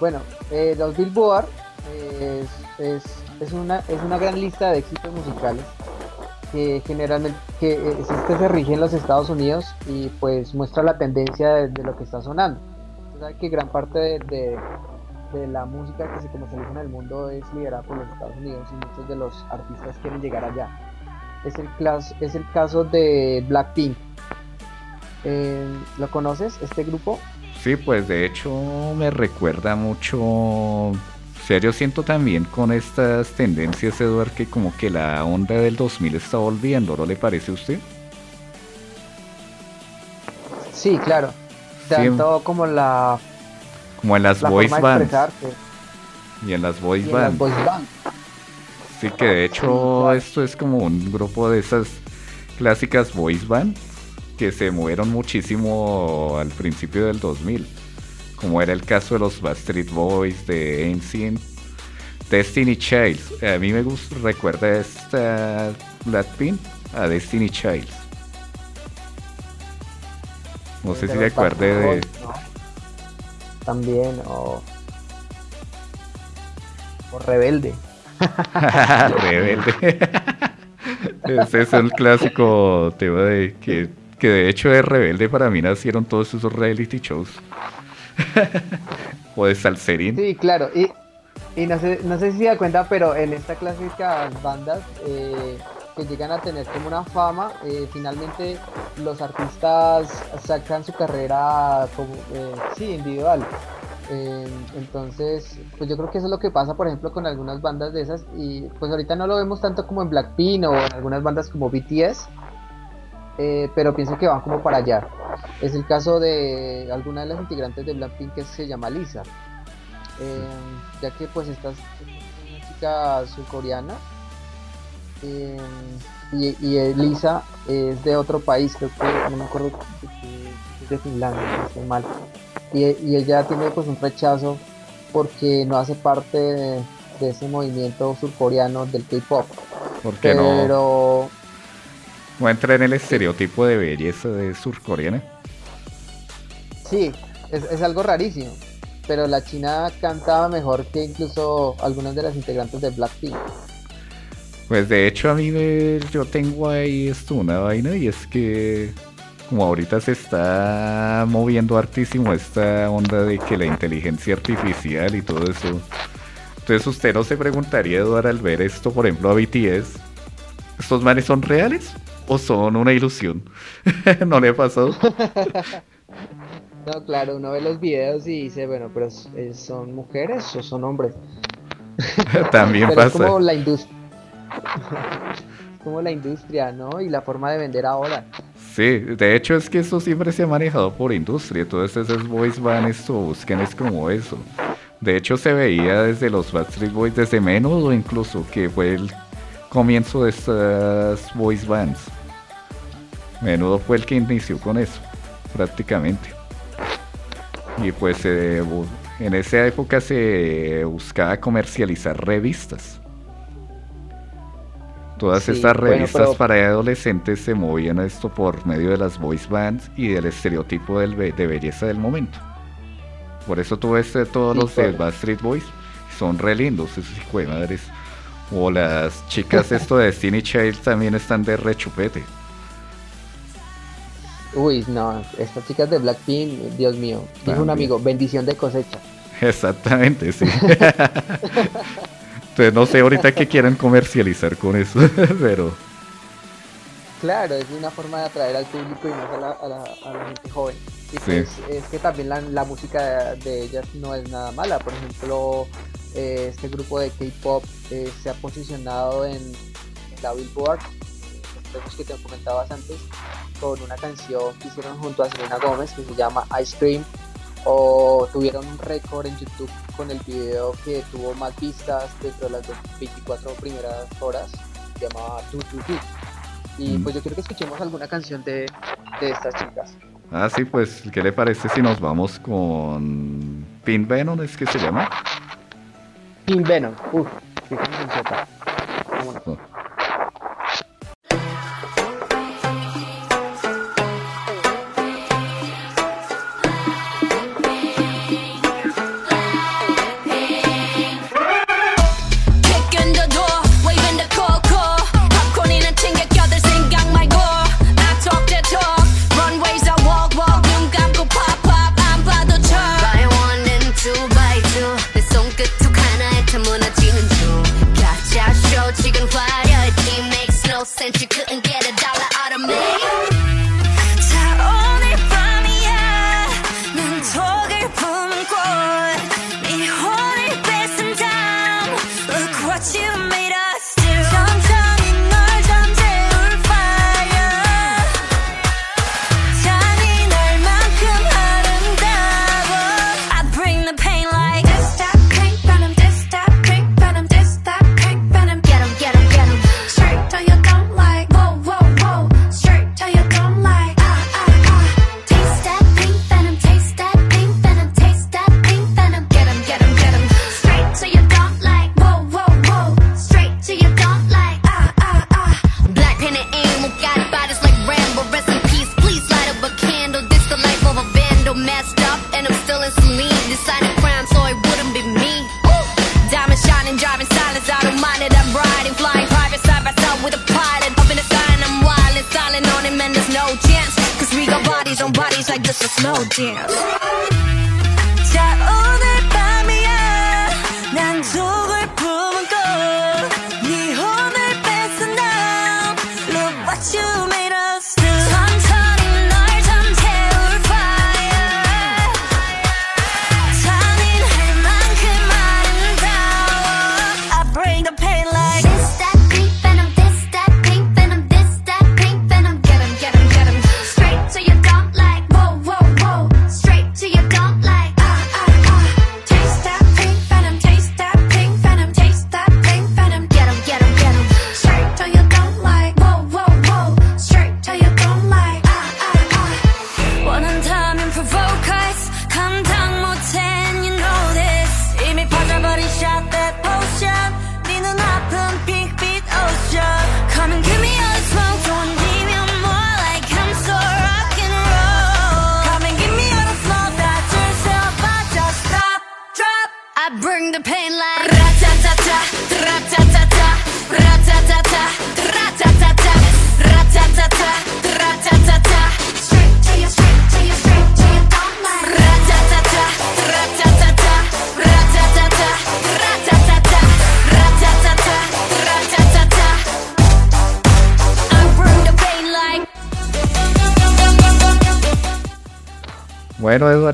Bueno, eh, los Billboard eh, es, es, una, es una gran lista de éxitos musicales que generalmente que es este se rige en los Estados Unidos y pues muestra la tendencia de, de lo que está sonando. Que gran parte de, de- de la música que se comercializa en el mundo es liderada por los Estados Unidos y muchos de los artistas quieren llegar allá. Es el, clas- es el caso de Blackpink. Eh, ¿Lo conoces, este grupo? Sí, pues de hecho me recuerda mucho. O sea, yo siento también con estas tendencias, Eduard, que como que la onda del 2000 está volviendo, ¿no le parece a usted? Sí, claro. Tanto como la, Como en las la voice bands. Y en las voice bands. Sí, que de hecho esto es como un grupo de esas clásicas voice bands que se movieron muchísimo al principio del 2000. Como era el caso de los Backstreet Boys, de NSYNC, Destiny Childs. A mí me gusta, recuerda esta Blackpink a Destiny Childs. No sé De si recuerde de... También, o. O Rebelde. Rebelde. Ese es el clásico tema de que, que de hecho de Rebelde para mí nacieron todos esos reality shows. o de Salserín. Sí, claro. Y, y no, sé, no sé si se da cuenta, pero en esta clásica bandas eh, que llegan a tener como una fama, eh, finalmente los artistas sacan su carrera como, eh, sí, individual. Eh, entonces, pues yo creo que eso es lo que pasa, por ejemplo, con algunas bandas de esas. Y pues ahorita no lo vemos tanto como en Blackpink o en algunas bandas como BTS, pero pienso que van como para allá. Es el caso de alguna de las integrantes de Blackpink que se llama Lisa. Eh, ya que pues esta es una chica surcoreana eh, y, y eh, Lisa es de otro país, creo que no me acuerdo es de Finlandia, no estoy mal. Y, y ella tiene pues un rechazo porque no hace parte de, de ese movimiento surcoreano del K-pop. Porque no, Pero no entra en el estereotipo de belleza de surcoreana. sí, es, es algo rarísimo. Pero la china cantaba mejor que incluso algunas de las integrantes de Blackpink. Pues de hecho a mí me- yo tengo ahí esto una vaina y es que como ahorita se está moviendo hartísimo esta onda de que la inteligencia artificial y todo eso. Entonces usted no se preguntaría, Eduardo, al ver esto, por ejemplo, a BTS, ¿estos manes son reales o son una ilusión? ¿No le ha pasado? No, claro, uno ve los videos y dice, bueno, pero es- ¿son mujeres o son hombres? También Pero es pasa. como la industria. como la industria, ¿no? Y la forma de vender ahora. Sí, de hecho es que eso siempre se ha manejado por industria, todas esas voice bands esto buscan es como eso. De hecho se veía desde los Backstreet Boys, desde menos o incluso que fue el comienzo de estas voice bands. Menudo fue el que inició con eso, prácticamente. Y pues eh, en esa época se buscaba comercializar revistas. Todas Sí, estas bueno, revistas pero- para adolescentes se movían a esto por medio de las voice bands y del estereotipo del be- de belleza del momento. Por eso ves eh, todos Sí, los de claro. Backstreet Boys son re lindos, esos hijos de madres. O las chicas esto de Destiny Child también están de rechupete. Uy, no, estas chicas de Blackpink, Dios mío. Dijo un amigo, bendición de cosecha. Exactamente, sí. Entonces no sé ahorita qué quieran comercializar con eso, pero Claro, es una forma de atraer al público y más a la, a la- a la gente joven. Y Sí. pues es que también la, la música de, ellas no es nada mala. Por ejemplo, eh, este grupo de K-pop eh, se ha posicionado en, en la Billboard, los que te comentabas antes, con una canción que hicieron junto a Selena Gómez que se llama Ice Cream. O tuvieron un récord en YouTube con el video que tuvo más vistas dentro de las 24 primeras horas, se llamaba Tu Tu Tu. Y Mm. pues yo quiero que escuchemos alguna canción de, de estas chicas. Ah, sí, pues, ¿qué le parece si nos vamos con Pin Venom, es que se llama? Pin Venom, uff, qué cancioncita.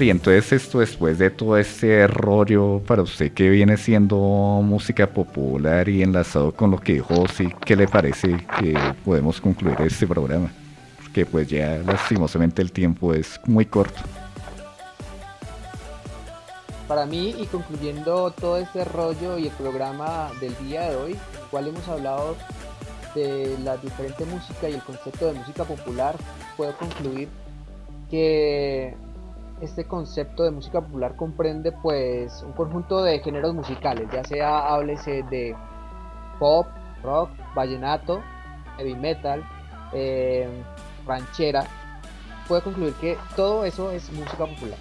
Y entonces esto después de todo este rollo para usted que viene siendo música popular y enlazado con lo que dijo sí, ¿qué le parece que podemos concluir este programa? Porque pues ya lastimosamente el tiempo es muy corto. Para mí, y concluyendo todo este rollo y el programa del día de hoy, en el cual hemos hablado de la diferente música y el concepto de música popular, puedo concluir que este concepto de música popular comprende pues un conjunto de géneros musicales, ya sea háblese de pop, rock, vallenato, heavy metal, eh, ranchera. Puedo concluir que todo eso es música popular.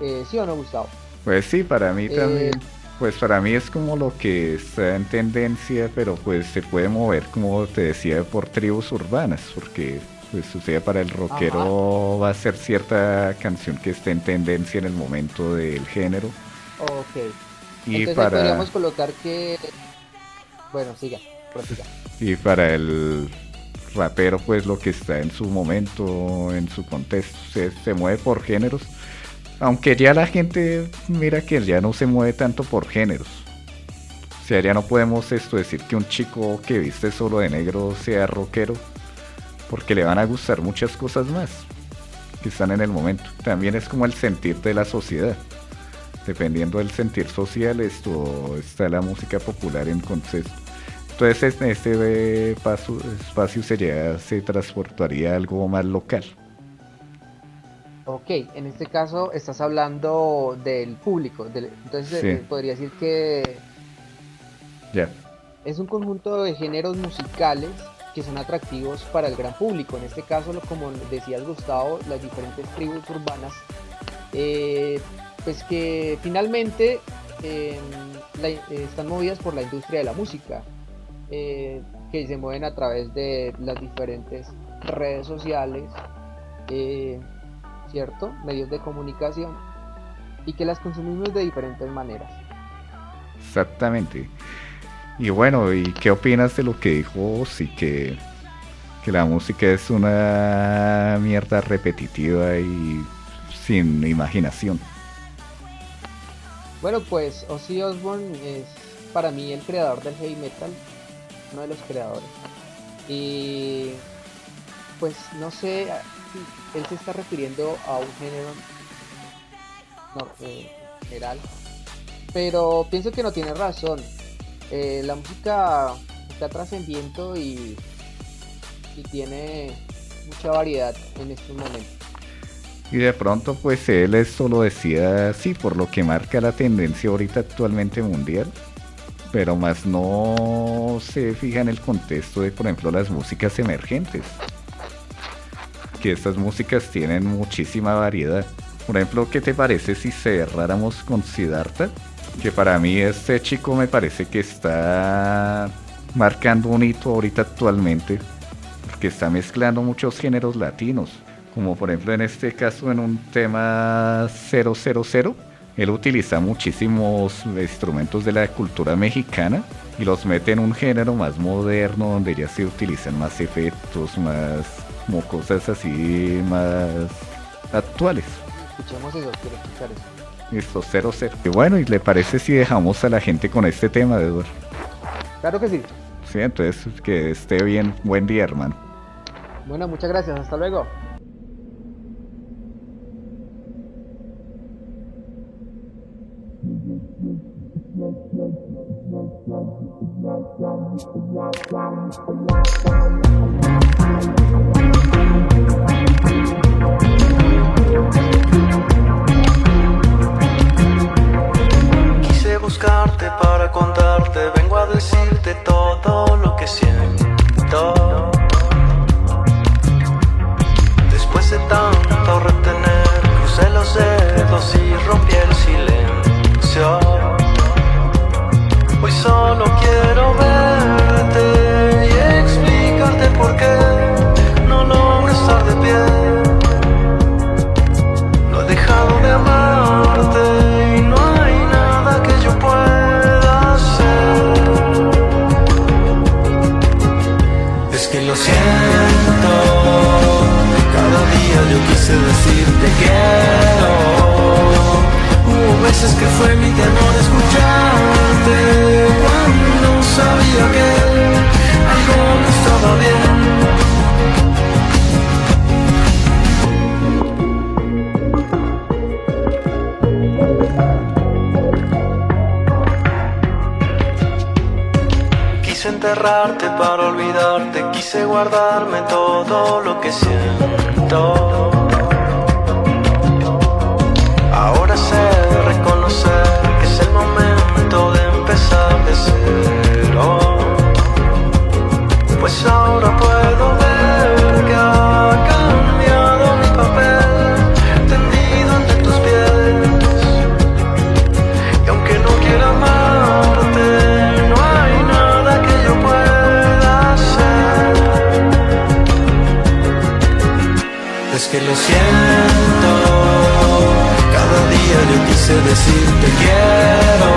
Eh, ¿Sí o no, Gustavo? Pues sí, para mí Eh, también. Pues para mí es como lo que está en tendencia, pero pues se puede mover, como te decía, por tribus urbanas, porque pues sucede para el rockero va a ser cierta canción que esté en tendencia en el momento del género. Ok. Y Entonces para- podríamos colocar que... Bueno, siga, prosiga. Y para el rapero, pues lo que está en su momento, en su contexto, se, se mueve por géneros. Aunque ya la gente, mira que ya no se mueve tanto por géneros. O sea, ya no podemos esto decir que un chico que viste solo de negro sea rockero, porque le van a gustar muchas cosas más que están en el momento. También es como el sentir de la sociedad. Dependiendo del sentir social, esto está la música popular en contexto. Entonces este, este paso, espacio sería, se transportaría a algo más local. Ok, en este caso estás hablando del público. del- entonces Sí. eh, podría decir que Ya. es un conjunto de géneros musicales que son atractivos para el gran público. En este caso, como decías Gustavo, las diferentes tribus urbanas, eh, pues que finalmente eh, están movidas por la industria de la música, eh, que se mueven a través de las diferentes redes sociales, eh, ¿cierto? Medios de comunicación, y que las consumimos de diferentes maneras. Exactamente. Y bueno, ¿y qué opinas de lo que dijo sí que, que la música es una mierda repetitiva y sin imaginación? Bueno, pues Ozzy Osbourne es para mí el creador del heavy metal, uno de los creadores. Y pues no sé él se está refiriendo a un género eh, general, pero pienso que no tiene razón. Eh, la música está trascendiendo y, tiene mucha variedad en estos momentos. Y de pronto pues él esto lo decía así por lo que marca la tendencia ahorita actualmente mundial. Pero más no se fija en el contexto de por ejemplo las músicas emergentes. Que estas músicas tienen muchísima variedad. Por ejemplo, ¿qué te parece si cerráramos con Siddhartha? Que para mí este chico me parece que está marcando un hito ahorita actualmente. Porque está mezclando muchos géneros latinos. como por ejemplo en este caso en un tema 000, él utiliza muchísimos instrumentos de la cultura mexicana y los mete en un género más moderno donde ya se utilizan más efectos, más como cosas así más actuales. Escuchemos eso, quiero escuchar eso. Listo, 00. Y bueno, ¿y le parece si dejamos a la gente con este tema, Eduardo? Claro que sí. Sí, entonces que esté bien. Buen día, hermano. Bueno, muchas gracias. Hasta luego. Para contarte, vengo a decirte todo lo que siento. Después de tanto retener, crucé los dedos y rompí el silencio. Hoy solo quiero verte y explicarte por qué no logro estar de pie. No he dejado de amarte siento, cada día yo quise decirte quiero. Hubo veces que fue mi temor escucharte cuando sabía que algo no estaba bien. Quise enterrarte para olvidarte, quise guardarme todo lo que siento. Ahora sé reconocer que es el momento de empezar de cero. Pues ahora puedo ver yo quise decirte quiero.